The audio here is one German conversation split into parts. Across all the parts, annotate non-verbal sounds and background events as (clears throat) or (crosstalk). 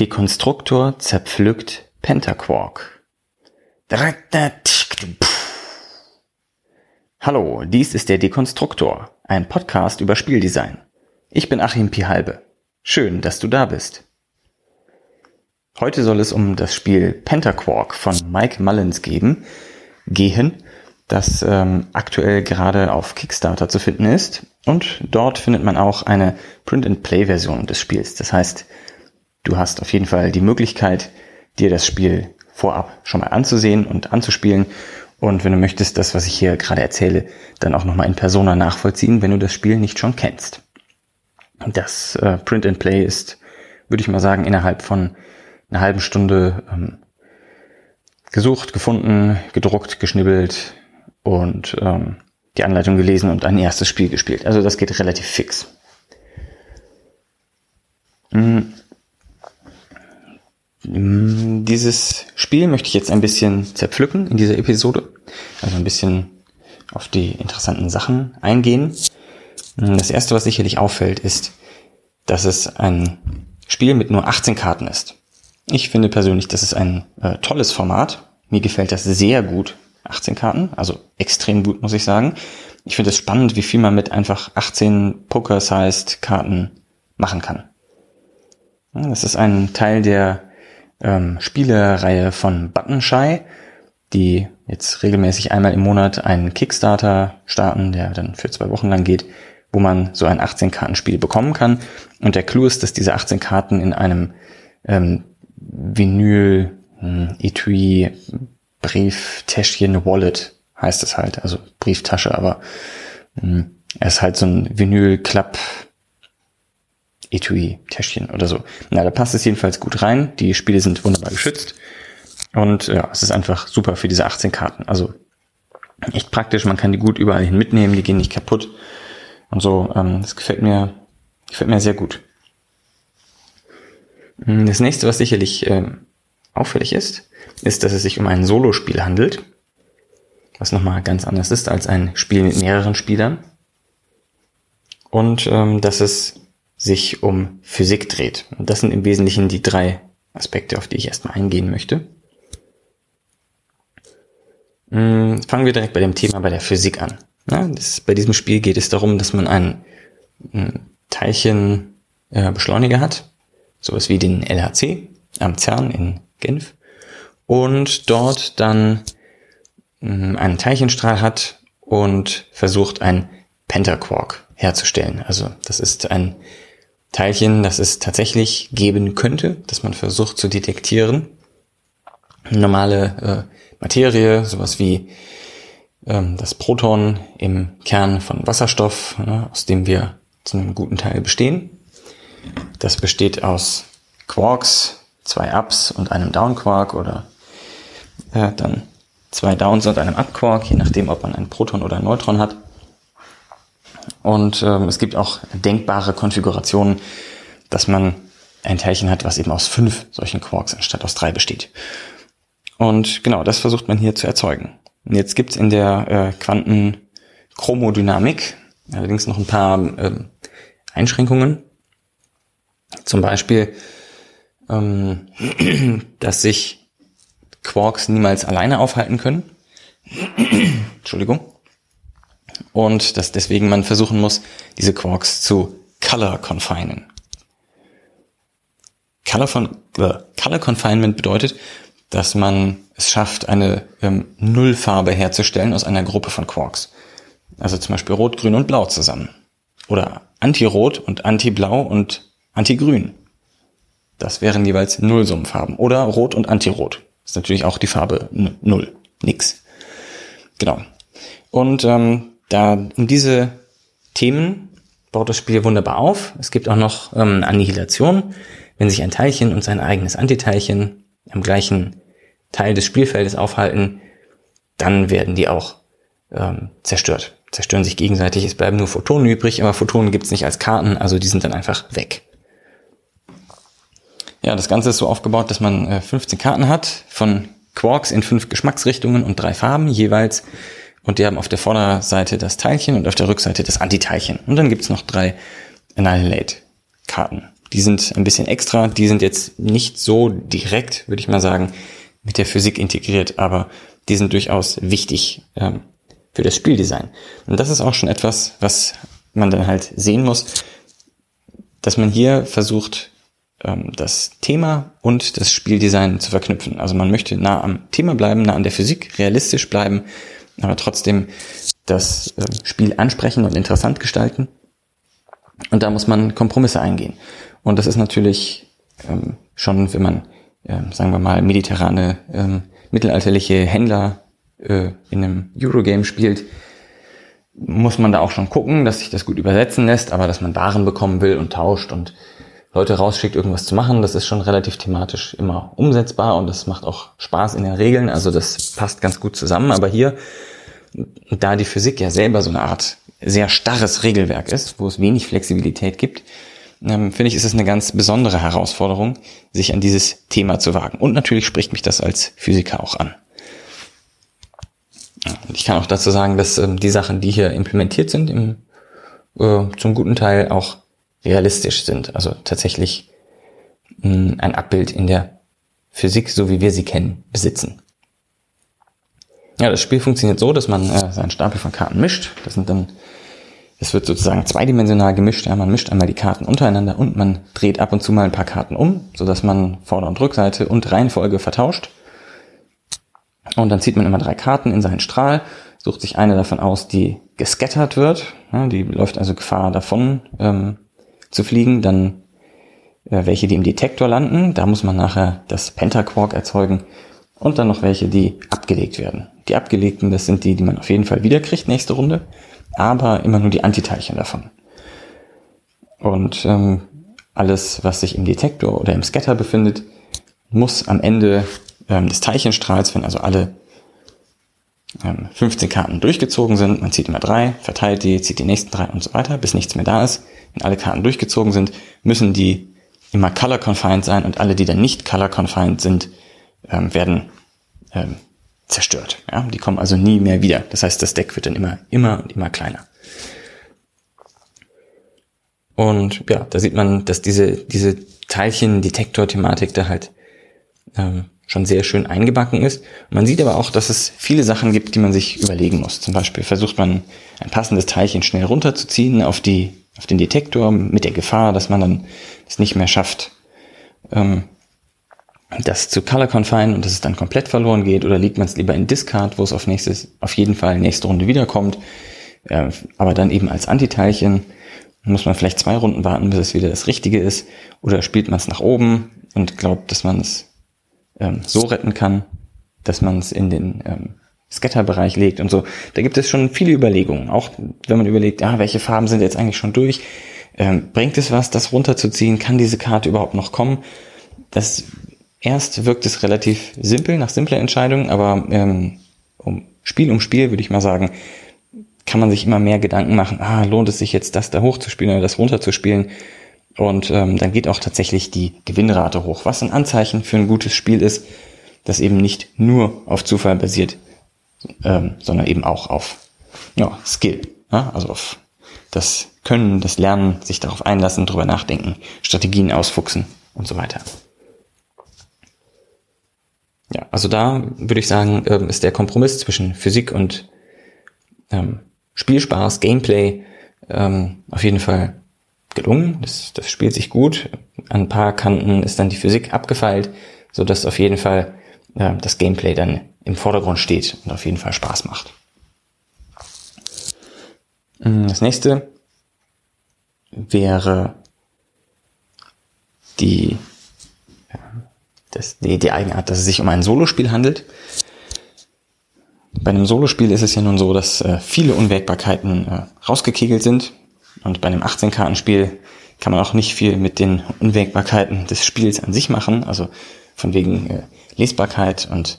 Dekonstruktor zerpflückt Pentaquark. Hallo, dies ist der Dekonstruktor, ein Podcast über Spieldesign. Ich bin Achim Pihalbe. Schön, dass du da bist. Heute soll es um das Spiel Pentaquark von Mike Mullins geben, gehen, das ähm, aktuell gerade auf Kickstarter zu finden ist. Und dort findet man auch eine Print-and-Play-Version des Spiels. Das heißt, du hast auf jeden Fall die Möglichkeit, dir das Spiel vorab schon mal anzusehen und anzuspielen. Und wenn du möchtest, das, was ich hier gerade erzähle, dann auch nochmal in Persona nachvollziehen, wenn du das Spiel nicht schon kennst. Das äh, Print and Play ist, würde ich mal sagen, innerhalb von einer halben Stunde ähm, gesucht, gefunden, gedruckt, geschnibbelt und ähm, die Anleitung gelesen und ein erstes Spiel gespielt. Also das geht relativ fix. Mhm. Dieses Spiel möchte ich jetzt ein bisschen zerpflücken in dieser Episode. Also ein bisschen auf die interessanten Sachen eingehen. Das erste, was sicherlich auffällt, ist, dass es ein Spiel mit nur 18 Karten ist. Ich finde persönlich, das ist ein äh, tolles Format. Mir gefällt das sehr gut. 18 Karten, also extrem gut, muss ich sagen. Ich finde es spannend, wie viel man mit einfach 18 Poker-Sized Karten machen kann. Das ist ein Teil der ähm, Spielereihe von Buttonshy, die jetzt regelmäßig einmal im Monat einen Kickstarter starten, der dann für zwei Wochen lang geht, wo man so ein 18-Karten-Spiel bekommen kann. Und der Clou ist, dass diese 18 Karten in einem ähm, Vinyl, hm, Etui, Brieftäschchen, Wallet heißt es halt, also Brieftasche, aber hm, er ist halt so ein Vinyl-Klapp Etui-Täschchen oder so. Na, da passt es jedenfalls gut rein. Die Spiele sind wunderbar geschützt. Und ja, es ist einfach super für diese 18 Karten. Also echt praktisch, man kann die gut überall hin mitnehmen, die gehen nicht kaputt. Und so, ähm, das gefällt mir, gefällt mir sehr gut. Hm, das nächste, was sicherlich ähm, auffällig ist, ist, dass es sich um ein Solospiel handelt, was nochmal ganz anders ist als ein Spiel mit mehreren Spielern. Und ähm, dass es sich um Physik dreht. Und das sind im Wesentlichen die drei Aspekte, auf die ich erstmal eingehen möchte. Hm, fangen wir direkt bei dem Thema bei der Physik an. Ja, das, bei diesem Spiel geht es darum, dass man einen, einen Teilchenbeschleuniger äh, hat, sowas wie den LHC am CERN in Genf, und dort dann ähm, einen Teilchenstrahl hat und versucht, ein Pentaquark herzustellen. Also das ist ein Teilchen, das es tatsächlich geben könnte, das man versucht zu detektieren. Normale äh, Materie, sowas wie ähm, das Proton im Kern von Wasserstoff, ne, aus dem wir zu einem guten Teil bestehen. Das besteht aus Quarks, zwei Ups und einem Downquark oder äh, dann zwei Downs und einem Up-Quark, je nachdem, ob man ein Proton oder ein Neutron hat. Und ähm, es gibt auch denkbare Konfigurationen, dass man ein Teilchen hat, was eben aus fünf solchen Quarks anstatt aus drei besteht. Und genau, das versucht man hier zu erzeugen. Und jetzt gibt's in der äh, Quantenchromodynamik allerdings noch ein paar ähm, Einschränkungen. Zum Beispiel, ähm, (clears throat) dass sich Quarks niemals alleine aufhalten können. (clears throat) Entschuldigung. Und dass deswegen man versuchen muss, diese Quarks zu color confinen. Color, von, äh, color Confinement bedeutet, dass man es schafft, eine ähm, Nullfarbe herzustellen aus einer Gruppe von Quarks. Also zum Beispiel Rot, Grün und Blau zusammen. Oder Anti-Rot und Anti-Blau und Anti-Grün. Das wären jeweils Nullsummenfarben. Oder Rot und Anti-Rot. Ist natürlich auch die Farbe Null. Nix. Genau. Und ähm, da um diese Themen baut das Spiel wunderbar auf. Es gibt auch noch ähm, Annihilation. Wenn sich ein Teilchen und sein eigenes Antiteilchen am gleichen Teil des Spielfeldes aufhalten, dann werden die auch ähm, zerstört. Zerstören sich gegenseitig. Es bleiben nur Photonen übrig, aber Photonen gibt's nicht als Karten, also die sind dann einfach weg. Ja, das Ganze ist so aufgebaut, dass man äh, 15 Karten hat von Quarks in fünf Geschmacksrichtungen und drei Farben jeweils. Und die haben auf der Vorderseite das Teilchen und auf der Rückseite das Antiteilchen. Und dann gibt's noch drei Annihilate-Karten, Die sind ein bisschen extra, die sind jetzt nicht so direkt, würde ich mal sagen, mit der Physik integriert, aber die sind durchaus wichtig ähm, für das Spieldesign. Und das ist auch schon etwas, was man dann halt sehen muss, dass man hier versucht, ähm, das Thema und das Spieldesign zu verknüpfen. Also man möchte nah am Thema bleiben, nah an der Physik, realistisch bleiben, aber trotzdem das äh, Spiel ansprechen und interessant gestalten. Und da muss man Kompromisse eingehen. Und das ist natürlich ähm, schon, wenn man, äh, sagen wir mal, mediterrane, ähm, mittelalterliche Händler äh, in einem Eurogame spielt, muss man da auch schon gucken, dass sich das gut übersetzen lässt, aber dass man Waren bekommen will und tauscht und Leute rausschickt, irgendwas zu machen, das ist schon relativ thematisch immer umsetzbar und das macht auch Spaß in den Regeln, also das passt ganz gut zusammen. Aber hier, da die Physik ja selber so eine Art sehr starres Regelwerk ist, wo es wenig Flexibilität gibt, ähm, finde ich, ist es eine ganz besondere Herausforderung, sich an dieses Thema zu wagen. Und natürlich spricht mich das als Physiker auch an. Ich kann auch dazu sagen, dass ähm, die Sachen, die hier implementiert sind, im, äh, zum guten Teil auch realistisch sind. Also tatsächlich mh, hm, ein Abbild in der Physik, so wie wir sie kennen, besitzen. Ja, das Spiel funktioniert so, dass man äh, seinen Stapel von Karten mischt. Das sind dann, es wird sozusagen zweidimensional gemischt. Ja, man mischt einmal die Karten untereinander und man dreht ab und zu mal ein paar Karten um, so dass man Vorder- und Rückseite und Reihenfolge vertauscht. Und dann zieht man immer drei Karten in seinen Strahl, sucht sich eine davon aus, die gescattert wird. Ja, die läuft also Gefahr davon ähm, zu fliegen. Dann äh, welche, die im Detektor landen. Da muss man nachher das Pentaquark erzeugen. Und dann noch welche, die abgelegt werden. Die abgelegten, das sind die, die man auf jeden Fall wiederkriegt nächste Runde. Aber immer nur die Antiteilchen davon. Und ähm, alles, was sich im Detektor oder im Scatter befindet, muss am Ende ähm, des Teilchenstrahls, wenn also alle ähm, 15 Karten durchgezogen sind, man zieht immer drei, verteilt die, zieht die nächsten drei und so weiter, bis nichts mehr da ist. Wenn alle Karten durchgezogen sind, müssen die immer color confined sein und alle, die dann nicht color confined sind, ähm, werden ähm, zerstört. Ja? Die kommen also nie mehr wieder. Das heißt, das Deck wird dann immer, immer und immer kleiner. Und ja, da sieht man, dass diese, diese Teilchen-Detektor-Thematik da halt ähm, schon sehr schön eingebacken ist. Man sieht aber auch, dass es viele Sachen gibt, die man sich überlegen muss. Zum Beispiel versucht man ein passendes Teilchen schnell runterzuziehen auf die auf den Detektor mit der Gefahr, dass man dann es nicht mehr schafft, ähm, das zu color confine und dass es dann komplett verloren geht oder liegt man es lieber in Discard, wo es auf nächstes auf jeden Fall nächste Runde wiederkommt, äh, aber dann eben als Antiteilchen. Muss man vielleicht zwei Runden warten, bis es wieder das Richtige ist oder spielt man es nach oben und glaubt, dass man es ähm, so retten kann, dass man es in den ähm, Scatter-Bereich legt und so. Da gibt es schon viele Überlegungen. Auch wenn man überlegt, ja, welche Farben sind jetzt eigentlich schon durch? Ähm, bringt es was, das runterzuziehen? Kann diese Karte überhaupt noch kommen? Das erst wirkt es relativ simpel, nach simpler Entscheidung, aber ähm, um Spiel um Spiel würde ich mal sagen, kann man sich immer mehr Gedanken machen, ah, lohnt es sich jetzt das da hochzuspielen oder das runterzuspielen? Und ähm, dann geht auch tatsächlich die Gewinnrate hoch, was ein Anzeichen für ein gutes Spiel ist, das eben nicht nur auf Zufall basiert, ähm, sondern eben auch auf ja, Skill, ja, also auf das Können, das Lernen, sich darauf einlassen, drüber nachdenken, Strategien ausfuchsen und so weiter. Ja, also da würde ich sagen, ähm, ist der Kompromiss zwischen Physik und ähm, Spielspaß, Gameplay ähm, auf jeden Fall gelungen. Das, das spielt sich gut. An ein paar Kanten ist dann die Physik abgefeilt, so dass auf jeden Fall äh, das Gameplay dann im Vordergrund steht und auf jeden Fall Spaß macht. Mm, das nächste wäre die, das, die, die Eigenart, dass es sich um ein Solospiel handelt. Bei einem Solospiel ist es ja nun so, dass äh, viele Unwägbarkeiten äh, rausgekegelt sind. Und bei einem 18-Kartenspiel kann man auch nicht viel mit den Unwägbarkeiten des Spiels an sich machen. Also von wegen äh, Lesbarkeit und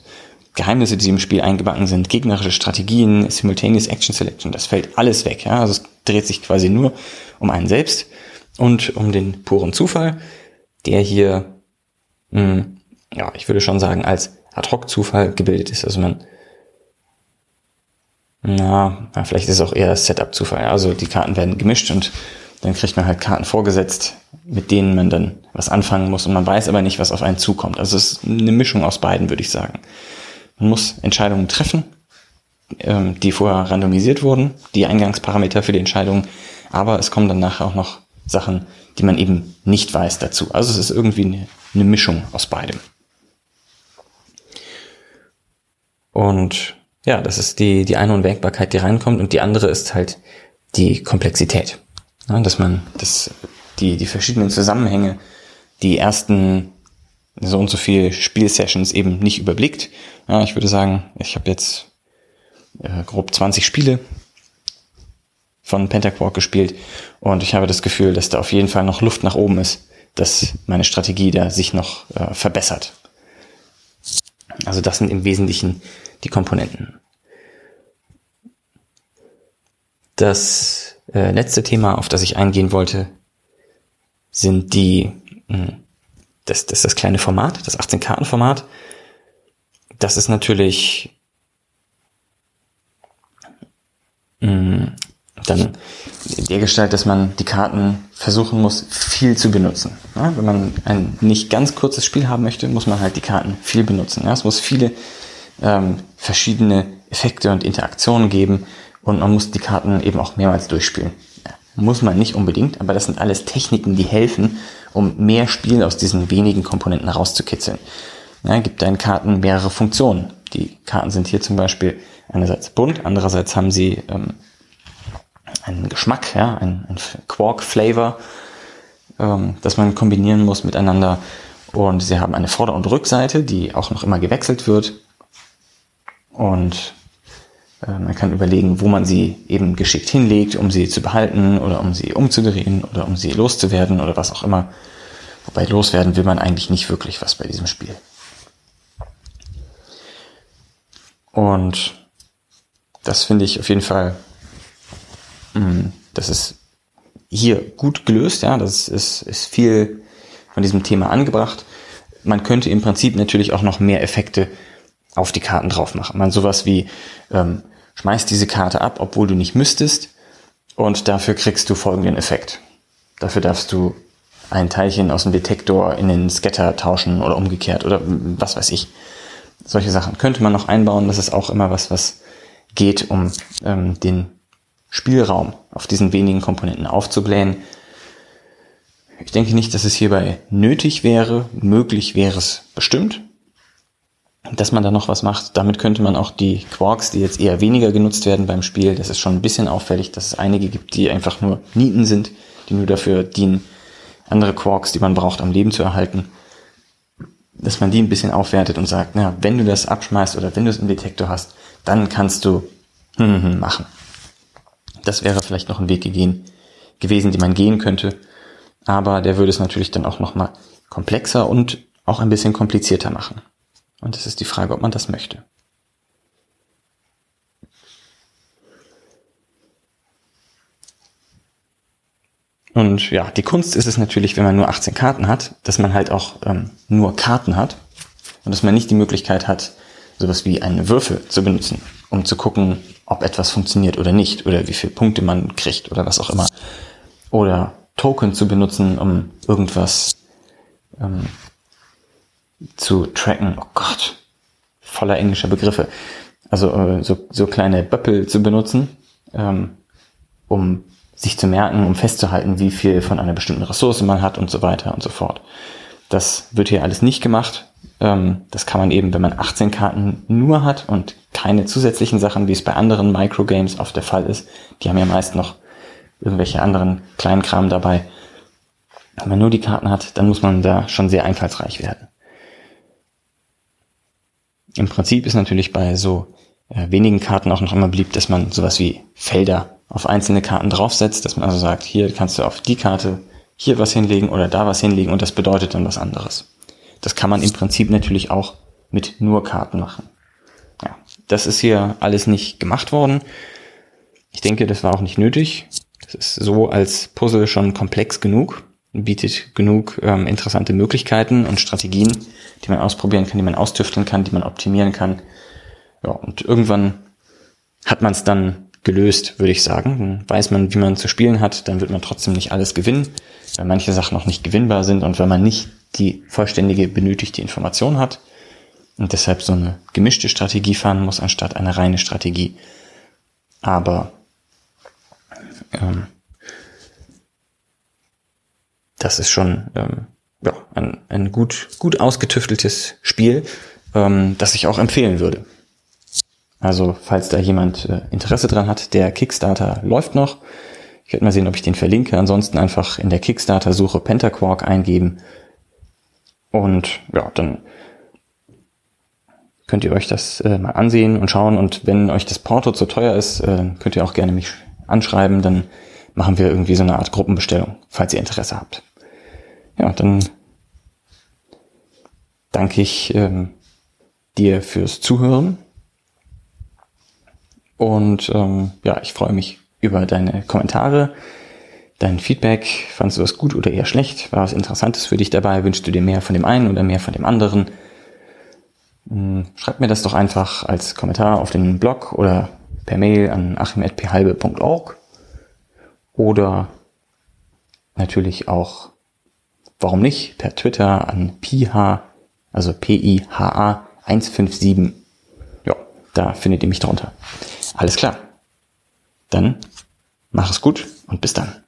Geheimnisse, die im Spiel eingebacken sind, gegnerische Strategien, Simultaneous Action Selection, das fällt alles weg. Ja? Also es dreht sich quasi nur um einen selbst und um den puren Zufall, der hier, mh, hm, ja, ich würde schon sagen, als Ad-Hoc-Zufall gebildet ist. Also man, na, vielleicht ist es auch eher Setup-Zufall. Also die Karten werden gemischt und dann kriegt man halt Karten vorgesetzt, mit denen man dann was anfangen muss und man weiß aber nicht, was auf einen zukommt. Also es ist eine Mischung aus beiden, würde ich sagen. Man muss Entscheidungen treffen, ähm, die vorher randomisiert wurden, die Eingangsparameter für die Entscheidungen, aber es kommen dann nachher auch noch Sachen, die man eben nicht weiß dazu. Also es ist irgendwie eine, eine Mischung aus beidem. Und ja, das ist die, die eine Unwägbarkeit, die reinkommt und die andere ist halt die Komplexität. Ja, dass man das, die, die verschiedenen Zusammenhänge, die ersten so und so viel Spielsessions eben nicht überblickt. Ja, ich würde sagen, ich habe jetzt äh, grob 20 Spiele von Pentaquark gespielt und ich habe das Gefühl, dass da auf jeden Fall noch Luft nach oben ist, dass meine Strategie da sich noch äh, verbessert. Also das sind im Wesentlichen die Komponenten. Das äh, letzte Thema, auf das ich eingehen wollte, sind die, mh, hm, das, das das kleine Format, das 18-Karten-Format. Das ist natürlich mh, hm, dann der Gestalt, dass man die Karten versuchen muss, viel zu benutzen. Ja, wenn man ein nicht ganz kurzes Spiel haben möchte, muss man halt die Karten viel benutzen. Ja, es muss viele ähm, verschiedene Effekte und Interaktionen geben und man muss die Karten eben auch mehrmals durchspielen. Muss man nicht unbedingt, aber das sind alles Techniken, die helfen, um mehr Spiel aus diesen wenigen Komponenten rauszukitzeln. Ja, gibt deinen Karten mehrere Funktionen. Die Karten sind hier zum Beispiel einerseits bunt, andererseits haben sie ähm, einen Geschmack, ja, ein, ein Quark-Flavor, ähm, das man kombinieren muss miteinander. Und sie haben eine Vorder- und Rückseite, die auch noch immer gewechselt wird. Und man kann überlegen, wo man sie eben geschickt hinlegt, um sie zu behalten oder um sie umzudrehen oder um sie loszuwerden oder was auch immer. Wobei loswerden will man eigentlich nicht wirklich was bei diesem Spiel. Und das finde ich auf jeden Fall Mm, das ist hier gut gelöst, ja, das ist, ist viel von diesem Thema angebracht. Man könnte im Prinzip natürlich auch noch mehr Effekte auf die Karten drauf machen. Man sowas wie ähm, schmeißt diese Karte ab, obwohl du nicht müsstest, und dafür kriegst du folgenden Effekt. Dafür darfst du ein Teilchen aus dem Detektor in den Scatter tauschen oder umgekehrt oder was weiß ich. Solche Sachen könnte man noch einbauen. Das ist auch immer was, was geht, um ähm, den Spielraum auf diesen wenigen Komponenten aufzublähen. Ich denke nicht, dass es hierbei nötig wäre. Möglich wäre es bestimmt, dass man da noch was macht. Damit könnte man auch die Quarks, die jetzt eher weniger genutzt werden beim Spiel, das ist schon ein bisschen auffällig, dass es einige gibt, die einfach nur Nieten sind, die nur dafür dienen, andere Quarks, die man braucht, am Leben zu erhalten, dass man die ein bisschen aufwertet und sagt, na, wenn du das abschmeißt oder wenn du es im Detektor hast, dann kannst du hm, hm, hm machen. Das wäre vielleicht noch ein Weg gegeben, gewesen, den man gehen könnte. Aber der würde es natürlich dann auch nochmal komplexer und auch ein bisschen komplizierter machen. Und es ist die Frage, ob man das möchte. Und ja, die Kunst ist es natürlich, wenn man nur 18 Karten hat, dass man halt auch ähm, nur Karten hat und dass man nicht die Möglichkeit hat, sowas wie einen Würfel zu benutzen, um zu gucken, ob etwas funktioniert oder nicht oder wie viele Punkte man kriegt oder was auch immer. Oder Token zu benutzen, um irgendwas ähm, zu tracken. Oh Gott, voller englischer Begriffe. Also äh, so, so kleine Böppel zu benutzen, ähm, um sich zu merken, um festzuhalten, wie viel von einer bestimmten Ressource man hat und so weiter und so fort. Das wird hier alles nicht gemacht. Ähm, das kann man eben, wenn man 18 Karten nur hat und keine zusätzlichen Sachen, wie es bei anderen Microgames oft der Fall ist. Die haben ja meist noch irgendwelche anderen kleinen Kram dabei. Wenn man nur die Karten hat, dann muss man da schon sehr einfallsreich werden. Im Prinzip ist natürlich bei so äh, wenigen Karten auch noch immer beliebt, dass man sowas wie Felder auf einzelne Karten draufsetzt, dass man also sagt, hier kannst du auf die Karte hier was hinlegen oder da was hinlegen und das bedeutet dann was anderes. Das kann man im Prinzip natürlich auch mit nur Karten machen. Ja, das ist hier alles nicht gemacht worden. Ich denke, das war auch nicht nötig. Das ist so als Puzzle schon komplex genug, bietet genug ähm, interessante Möglichkeiten und Strategien, die man ausprobieren kann, die man austüfteln kann, die man optimieren kann. Ja, und irgendwann hat man es dann gelöst, würde ich sagen. Dann weiß man, wie man zu spielen hat, dann wird man trotzdem nicht alles gewinnen, weil manche Sachen noch nicht gewinnbar sind und wenn man nicht die vollständige benötigte Information hat und deshalb so eine gemischte Strategie fahren muss, anstatt eine reine Strategie. Aber ähm, das ist schon ähm, ja, ein, ein gut, gut ausgetüfteltes Spiel, ähm, das ich auch empfehlen würde. Also falls da jemand äh, Interesse dran hat, der Kickstarter läuft noch. Ich werde mal sehen, ob ich den verlinke. Ansonsten einfach in der Kickstarter-Suche Pentaquark eingeben. Und ja, dann könnt ihr euch das äh, mal ansehen und schauen. Und wenn euch das Porto zu teuer ist, äh, könnt ihr auch gerne mich anschreiben. Dann machen wir irgendwie so eine Art Gruppenbestellung, falls ihr Interesse habt. Ja, dann danke ich ähm, dir fürs Zuhören und ähm, ja, ich freue mich über deine Kommentare, dein Feedback. Fandest du das gut oder eher schlecht? War was Interessantes für dich dabei? Wünschst du dir mehr von dem einen oder mehr von dem anderen? Hm, schreib mir das doch einfach als Kommentar auf den Blog oder per Mail an achim.phalbe.org oder natürlich auch, warum nicht, per Twitter an piha, also P-I-H-A 157. Ja, da findet ihr mich drunter. Alles klar. Dann mach es gut und bis dann.